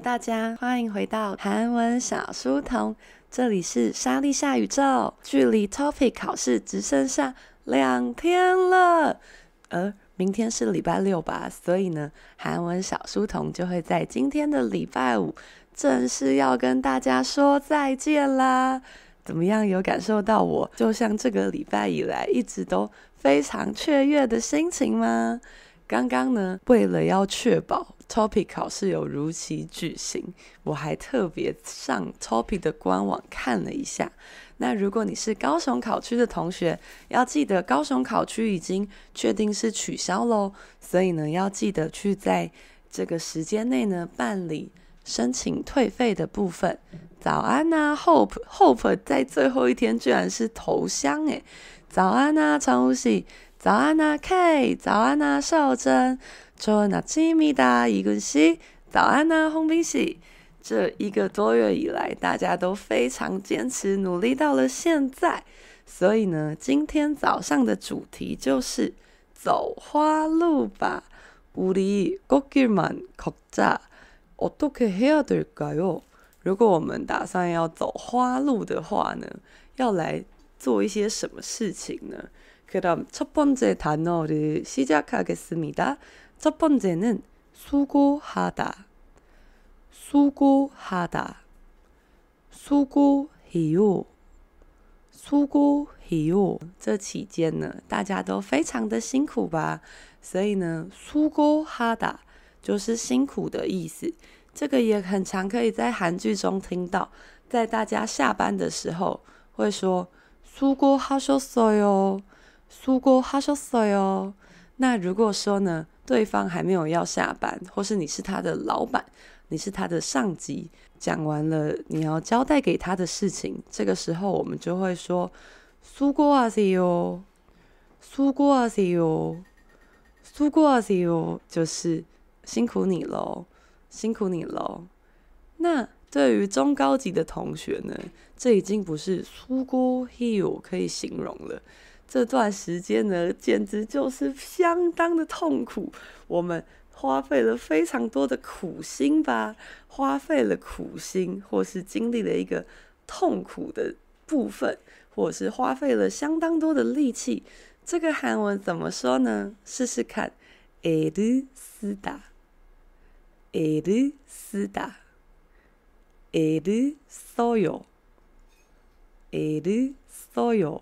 大家，欢迎回到韩文小书童，这里是莎莉夏宇宙。距离 Topic 考试只剩下两天了，而明天是礼拜六吧，所以呢，韩文小书童就会在今天的礼拜五正式要跟大家说再见啦。怎么样？有感受到我就像这个礼拜以来一直都非常雀跃的心情吗？刚刚呢，为了要确保 TOPIK 考试有如期举行，我还特别上 TOPIK 的官网看了一下。那如果你是高雄考区的同学，要记得高雄考区已经确定是取消喽，所以呢，要记得去在这个时间内呢办理申请退费的部分。早安呐，Hope Hope 在最后一天居然是头香诶，早安呐，常无喜。早安啊，K！早安啊，少珍！좋은 아침이다，이근씨！早安啊，洪冰喜！这一个多月以来，大家都非常坚持努力到了现在，所以呢，今天早上的主题就是走花路吧。우리걷길만걷자어떻게해야될까요？如果我们打算要走花路的话呢，要来做一些什么事情呢？ 그럼 첫 번째 단어를 시작하겠습니다. 첫 번째는 수고하다. 수고하다. 수고해요. 수고해요. 这期间呢，大家都非常的辛苦吧？所以呢， 수고하다 就是辛苦的意思。这个也很常可以在韩剧中听到，在大家下班的时候会说 수고하셨어요。 수고하셨어요。 那如果说呢对方还没有要下班或是你是他的老板你是他的上级讲完了你要交代给他的事情这个时候我们就会说苏锅啊谁哟苏锅啊谁哟苏锅啊谁哟就是辛苦你喽辛苦你喽那对于中高级的同学呢这已经不是苏锅 heel 可以形容了这段时间呢，简直就是相当的痛苦。我们花费了非常多的苦心吧，花费了苦心，或是经历了一个痛苦的部分，或是花费了相当多的力气。这个韩文怎么说呢？试试看，애를쓰다애를쓰다애를써요애를써요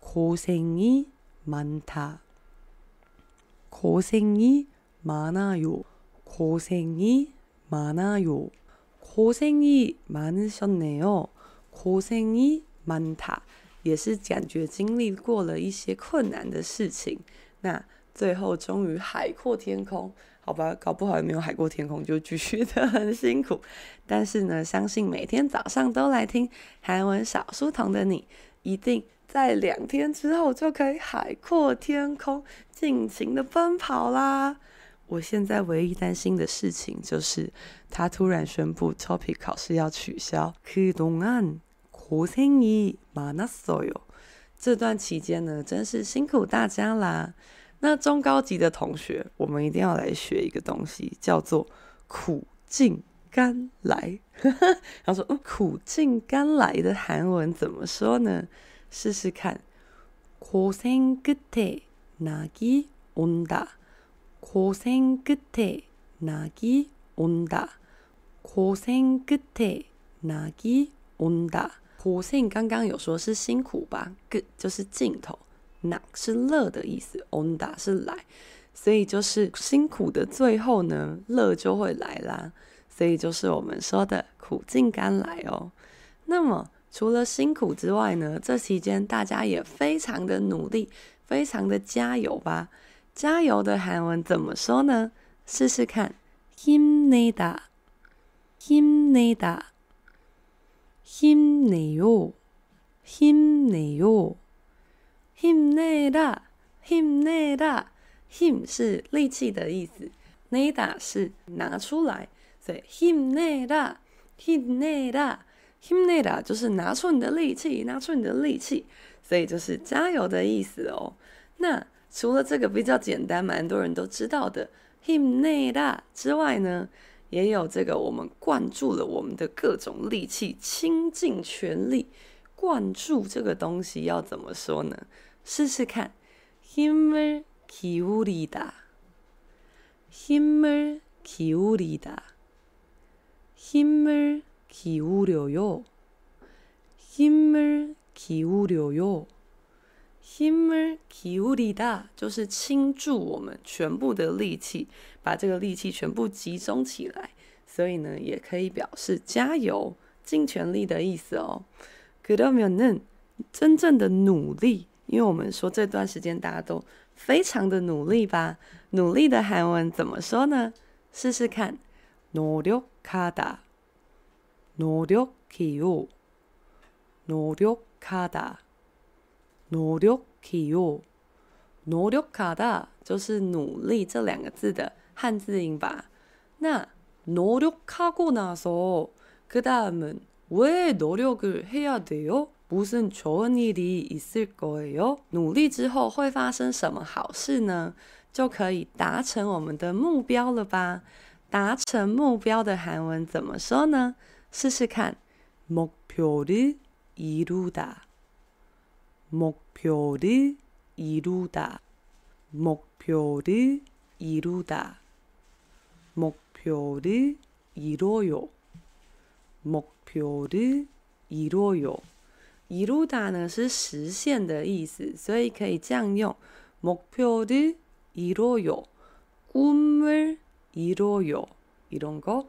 고생이 많아요. 고생이 많아요. 고생이 많으셨네요. 고생이 많다. 也是感觉经历过了一些困难的事情。那最后终于海阔天空，好吧，搞不好也没有海阔天空，就继续的很辛苦。但是呢，相信每天早上都来听韩文小书童的你，一定 在两天之后就可以海阔天空，尽情的奔跑啦。我现在唯一担心的事情就是，他突然宣布 topic 考试要取消。这段期间呢，真是辛苦大家啦。那中高级的同学，我们一定要来学一个东西，叫做苦尽甘来。然后说，苦尽甘来的韩文怎么说呢？试试看，고생끝에낙이온다。고생끝에낙이온다。고생끝에낙이온다。고생刚刚有说是辛苦吧？끝就是尽头，낙是乐的意思，온다是来，所以就是辛苦的最后呢，乐就会来啦。所以就是我们说的苦尽甘来哦。那么。 除了辛苦之外呢，这期间大家也非常的努力，非常的加油吧。加油的韩文怎么说呢？试试看，힘내다 힘내다 힘내요 힘내요 힘내다 힘내다 힘是力气的意思，내다是拿出来，所以힘내다 힘내다 힘내다就是拿出你的力气，拿出你的力气，所以就是加油的意思哦。那除了这个比较简单，蛮多人都知道的힘내다之外呢，也有这个我们灌注了我们的各种力气，倾尽全力灌注这个东西要怎么说呢？试试看，힘을기울이다，힘을기울이다，힘을 기울여요힘을기울여요 힘을기울이다就是倾注我们全部的力气，把这个力气全部集中起来，所以呢，也可以表示加油、尽全力的意思哦。그러면은真正的努力，因为我们说这段时间大家都非常的努力吧？努力的韩文怎么说呢？试试看，노력하다， 노력해요，노력하다。노력해요노력하다就是努力这两个字的汉字音吧。那노력하고나서그다음은왜노력을해야돼요무슨좋은일이있을거예요努力之后会发生什么好事呢？就可以达成我们的目标了吧？达成目标的韩文怎么说呢？ 试试看，목표를이루다。 목표를이루다， 목표를이루다， 목표를이뤄 요， 목표를이뤄 요， 이루다呢是实现的意思，所以可以这样用。목표를이뤄 요， 꿈을이뤄 요， 이런 거，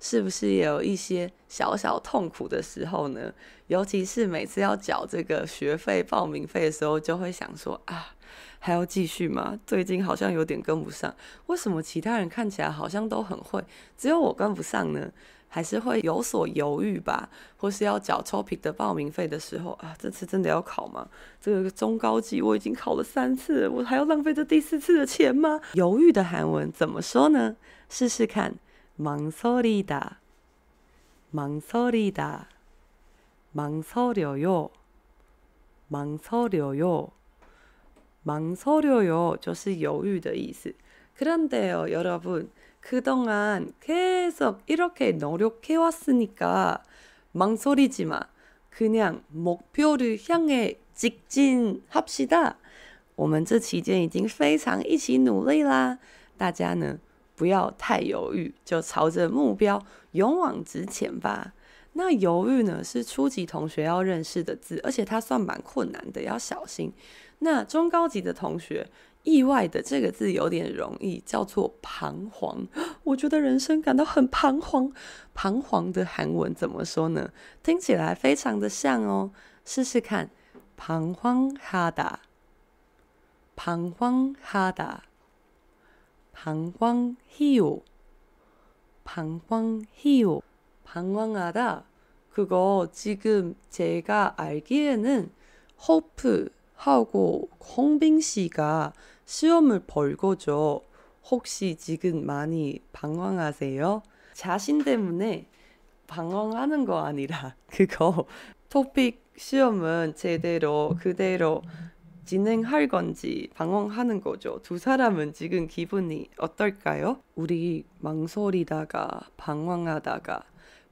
是不是也有一些小小痛苦的时候呢？尤其是每次要缴这个学费、报名费的时候，就会想说啊。还要继续吗？最近好像有点跟不上。为什么其他人看起来好像都很会，只有我跟不上呢？还是会有所犹豫吧？或是要缴 TOPIK 的报名费的时候啊，这次真的要考吗？这个中高级我已经考了三次了，我还要浪费这第四次的钱吗？犹豫的韩文怎么说呢？试试看， 망설이다，망설이다，망설여요，망설여요。망설여요就是犹豫的意思。그런데요여러분그동안계속이렇게노력해왔으니까망설이지마그냥목표를향해직진합시다我们这期间已经非常一起努力啦，大家呢 不要太犹豫，就朝着目标勇往直前吧。那犹豫呢是初级同学要认识的字，而且它算蛮困难的，要小心。那中高级的同学，意外的这个字有点容易，叫做彷徨。我觉得人生感到很彷徨，彷徨的韩文怎么说呢？听起来非常的像哦，试试看，彷徨哈达，彷徨哈达， 방광히요. 방황히요. 방황하다. 그거 지금 제가 알기에는 호프하고 홍빈 씨가 시험을 벌 거죠. 혹시 지금 많이 방황하세요? 자신 때문에 방황하는 거 아니라 그거 토픽 시험은 제대로 그대로 진행할 건지 방황하는 거죠. 두 사람은 지금 기분이 어떨까요? 우리 망설이다가 방황하다가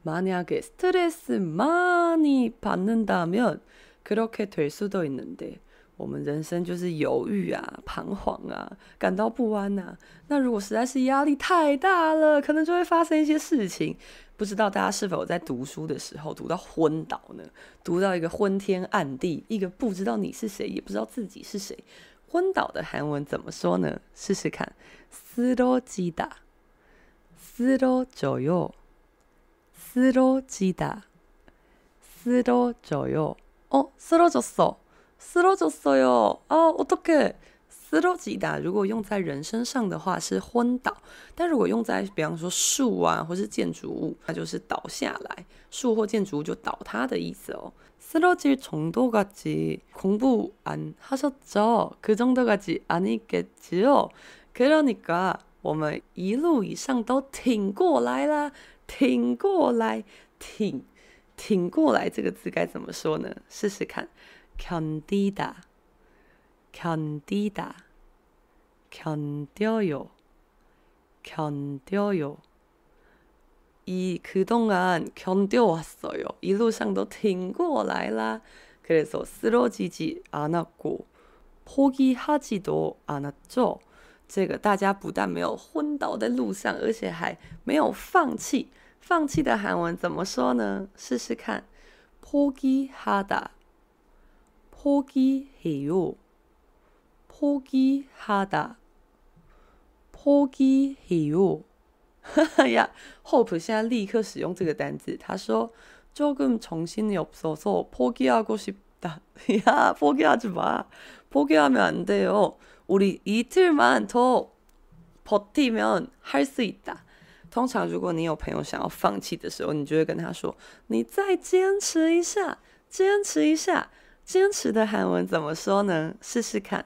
만약에 스트레스 많이 받는다면 그렇게 될 수도 있는데 我们人生就是犹豫啊、彷徨啊、感到不安呐、啊。那如果实在是压力太大了，可能就会发生一些事情。 不知道大家是否在读书的时候读到昏倒呢？读到一个昏天暗地，一个不知道你是谁，也不知道自己是谁，昏倒的韩文怎么说呢？试试看，쓰러지다，쓰러져요，쓰러지다，쓰러져요。哦，쓰러졌 어， 쓰러졌어요。哦，어떡해。 쓰러지다，如果用在人身上的话是昏倒，但如果用在比方说树啊或是建筑物，那就是倒下来，树或建筑物就倒塌的意思哦。쓰러질정도까지공부안하셨죠그정도까지아니겠지요그러니까我们一路以上都挺过来啦，挺过来，挺挺过来这个字该怎么说呢？试试看，견디다。 견디다， 견뎌 요， 견뎌 요。 이그동안견뎌왔어요， 一路上都挺过来啦。그래서쓰러지지않았고포기하지도않았죠。 这个大家不但没有昏倒在路上，而且还没有放弃。放弃的韩文怎么说呢？试试看，포기하 다， 포기해요。 포기하다， 포기해요。 哈哈呀，Hope 现在立刻使用这个单字。他说：“조금정신이없어서포기하고싶다。 ”呀，포기하지 마， 포기하면안돼요우리이틀만더버티면할수있다。通常，如果你有朋友想要放弃的时候，你就会跟他说：“你再坚持一下，坚持一下。”坚持的韩文怎么说呢？试试看。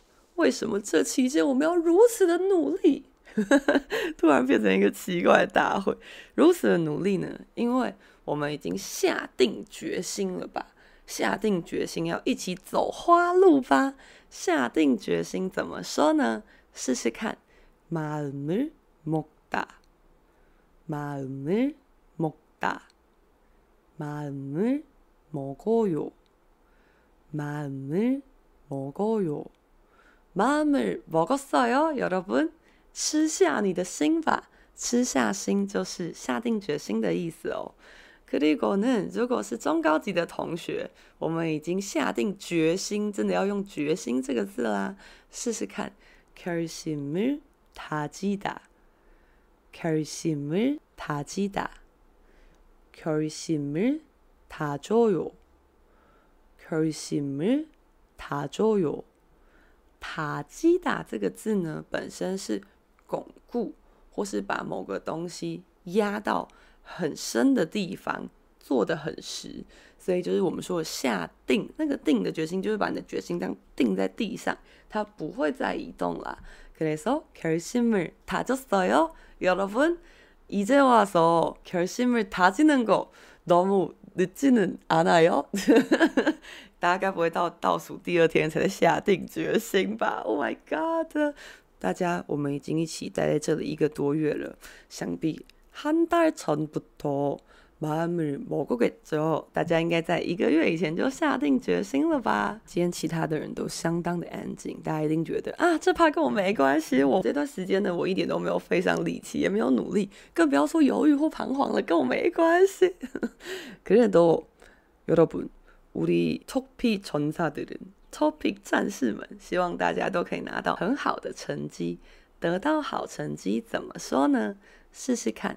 为什么这期间我们要如此的努力？突然变成一个奇怪的大会，如此的努力呢？因为我们已经下定决心了吧？下定决心要一起走花路吧？下定决心怎么说呢？试试看，마음을먹 다， 마음을먹 다， 마음을먹어 요， 마음을먹어 요。 마음을먹었어요여러분吃下你的心吧，吃下心就是下定决心的意思哦。그리고는如果是中高级的同学，我们已经下定决心，真的要用决心这个字啦。试试看，결심을다지다， 결심을다지다， 결심을다져요， 결심을다져요。 塔基达这个字呢，本身是巩固，或是把某个东西压到很深的地方，做得很实，所以就是我们说的下定，那个定的决心，就是把你的决心这样定在地上，它不会再移动了。그래서결심을다졌어요여러분이제와서결심을다지는거너무 늦지는않아요 大家该不会到倒数第二天才下定决心吧？Oh my god！大家，我们已经一起待在这里一个多月了，想必한달전부터 마음을먹었겠죠？大家应该在一个月以前就下定决心了吧？今天其他的人都相当的安静，大家一定觉得啊，这怕跟我没关系。我这段时间呢，我一点都没有费上力气，也没有努力，更不要说犹豫或彷徨了，跟我没关系。可是都여러분。 우리토픽전사들은，topic 战士们，希望大家都可以拿到很好的成绩，得到好成绩怎么说呢？试试看，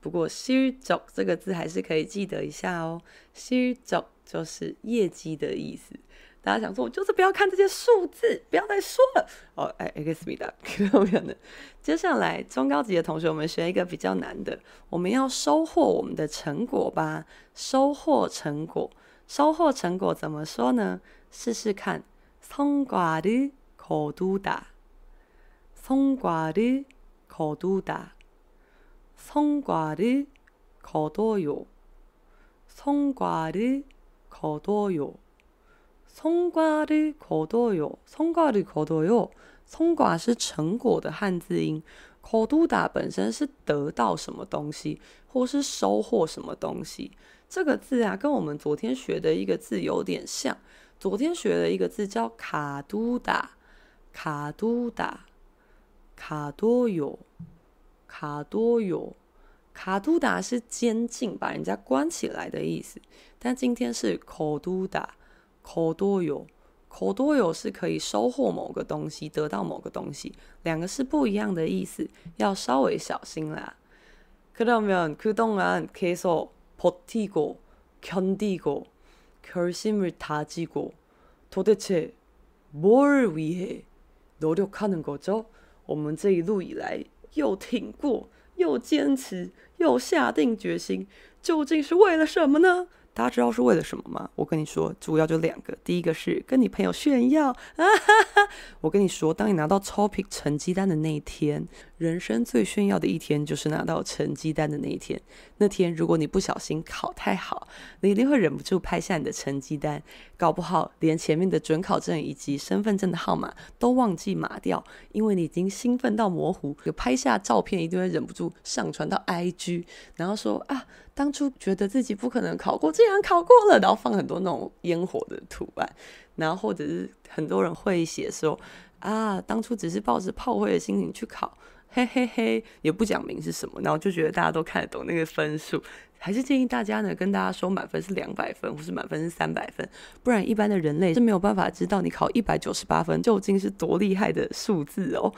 不过실적这个字还是可以记得一下哦。실적就是业绩的意思。大家想说，我就是不要看这些数字，不要再说了。哦，哎，excuse me，接下来中高级的同学，我们学一个比较难的，我们要收获我们的成果吧。收获成果，收获成果怎么说呢？试试看，성과를거두다，성과를거두다， 성과를거둬 요， 성과를거둬 요。 성과를거둬 요， 성과를거둬 요。 성과是成果的汉字音，거두다本身是得到什么东西，或是收获什么东西。这个字啊，跟我们昨天学的一个字有点像。昨天学的一个字叫卡都达，卡都达，卡多有， 卡多有，卡都达是监禁，把人家关起来的意思。但今天是口都达。口多有，口多有是可以收获某个东西，得到某个东西，两个是不一样的意思，要稍微小心啦。그러면그동안계속버티고견디고결심을다지고도대체뭘위해노력하는거죠？我们这一路以来 又挺过，又坚持，又下定决心，究竟是为了什么呢？大家知道是为了什么吗？我跟你说，主要就两个。第一个是跟你朋友炫耀啊哈哈！我跟你说，当你拿到 TOPIC 成绩单的那一天，人生最炫耀的一天就是拿到成绩单的那一天。那天如果你不小心考太好，你一定会忍不住拍下你的成绩单，搞不好连前面的准考证以及身份证的号码都忘记码掉，因为你已经兴奋到模糊。有拍下照片，一定会忍不住上传到 IG，然后说啊。当初觉得自己不可能考过，竟然考过了，然后放很多那种烟火的图案，然后或者是很多人会写说啊，当初只是抱着炮灰的心情去考，嘿嘿嘿，也不讲明是什么，然后就觉得大家都看得懂那个分数，还是建议大家呢跟大家说满分是两百分，或是满分是三百分，不然一般的人类是没有办法知道你考一百九十八分究竟是多厉害的数字哦。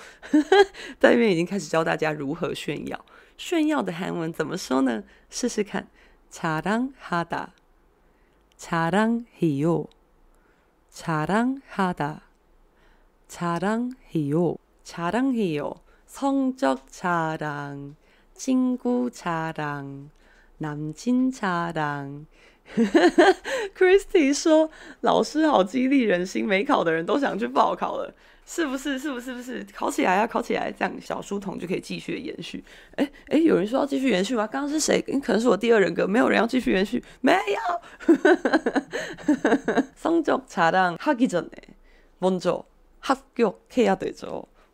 在这边已经开始教大家如何炫耀。炫耀的韩文怎么说呢？试试看，자랑하다，자랑해요，자랑하다，자랑해요，자랑해요， 성적자랑，친구자랑，남친자랑。 Christy 说：“老师好激励人心，没考的人都想去报考了。”是不是？是不是？不是考起来啊！考起来，这样小书童就可以继续延续。哎哎，有人说要继续延续吗？刚刚是谁？可能是我第二人格，没有人要继续延续。没有。성적자랑하기전에먼저합격해야되죠。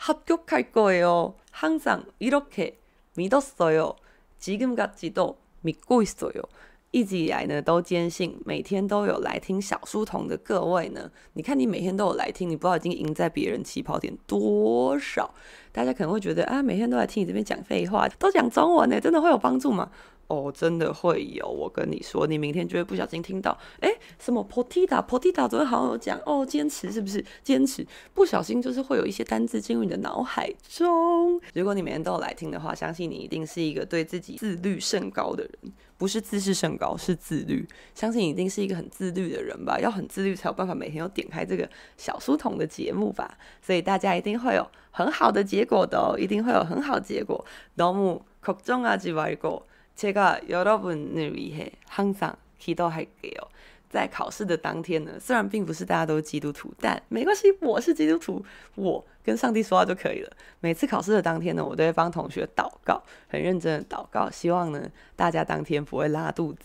합격할 거예요. 항상 이렇게 믿었어요. 지금까지도 믿고 있어요. 一直以来呢，都坚信每天都有来听小书童的各位呢，你看你每天都有来听，你不知道已经赢在别人起跑点多少。大家可能会觉得啊，每天都来听你这边讲废话，都讲中文呢，真的会有帮助吗？ 哦，真的会有。我跟你说，你明天就会不小心听到，哎，什么 potita potita，昨天好像有讲哦，坚持是不是？坚持，不小心就是会有一些单字进入你的脑海中。如果你每天都有来听的话，相信你一定是一个对自己自律甚高的人。不是自视甚高，是自律。相信你一定是一个很自律的人吧？要很自律才有办法每天都点开这个小书童的节目吧？所以大家一定会有很好的结果的哦，一定会有很好的结果。너무걱정하지말고 제가여러분을위해항상기도할게요。在考试的当天呢，虽然并不是大家都是基督徒，但没关系，我是基督徒，我跟上帝说话就可以了。每次考试的当天呢，我都会帮同学祷告，很认真的祷告，希望呢大家当天不会拉肚子。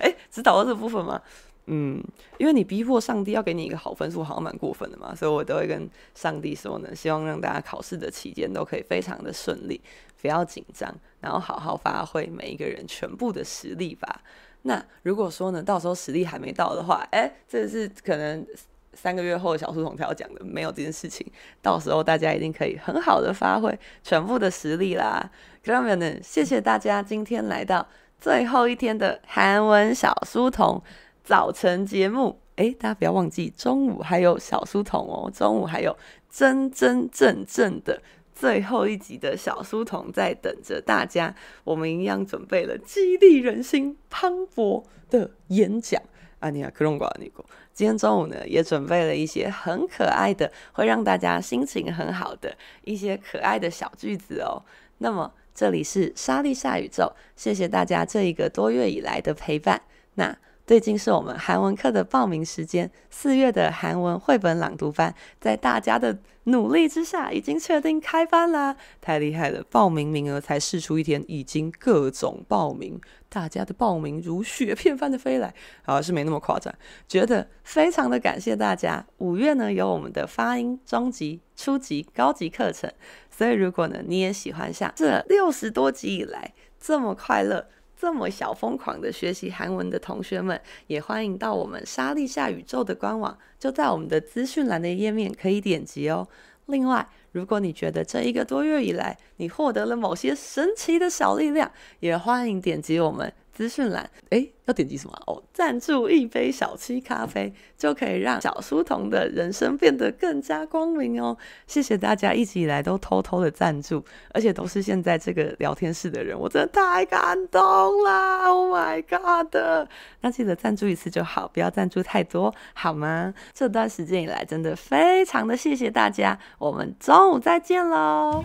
哎，只祷告这部分吗？ 嗯，因为你逼迫上帝要给你一个好分数，好像蛮过分的嘛，所以我都会跟上帝说呢，希望让大家考试的期间都可以非常的顺利，不要紧张，然后好好发挥每一个人全部的实力吧。那如果说呢，到时候实力还没到的话，哎，这是可能三个月后小书童才要讲的，没有这件事情，到时候大家一定可以很好的发挥全部的实力啦。各位们，谢谢大家今天来到最后一天的韩文小书童。早晨节目，哎，大家不要忘记，中午还有小书童哦，中午还有真真正正的最后一集的小书童在等着大家。我们一样准备了激励人心、磅礴的演讲。啊，你啊，克隆瓜尼果，今天中午呢，也准备了一些很可爱的，会让大家心情很好的一些可爱的小句子哦。那么，这里是莎莉夏宇宙，谢谢大家这一个多月以来的陪伴。那。最近是我们韩文课的报名时间，四月的韩文绘本朗读班，在大家的努力之下，已经确定开班啦！太厉害了，报名名额才试出一天，已经各种报名，大家的报名如雪片般的飞来，好，是没那么夸张，觉得非常的感谢大家。五月呢，有我们的发音中级、初级、高级课程，所以如果呢你也喜欢像这六十多集以来这么快乐。这么小疯狂的学习韩文的同学们，也欢迎到我们莎莉夏宇宙的官网，就在我们的资讯栏的页面可以点击哦。另外，如果你觉得这一个多月以来你获得了某些神奇的小力量，也欢迎点击我们。资讯栏，诶，要点击什么？哦，赞助一杯小七咖啡，就可以让小书童的人生变得更加光明哦。谢谢大家一直以来都偷偷的赞助，而且都是现在这个聊天室的人，我真的太感动了！Oh my god！那记得赞助一次就好，不要赞助太多，好吗？这段时间以来，真的非常的谢谢大家，我们中午再见喽。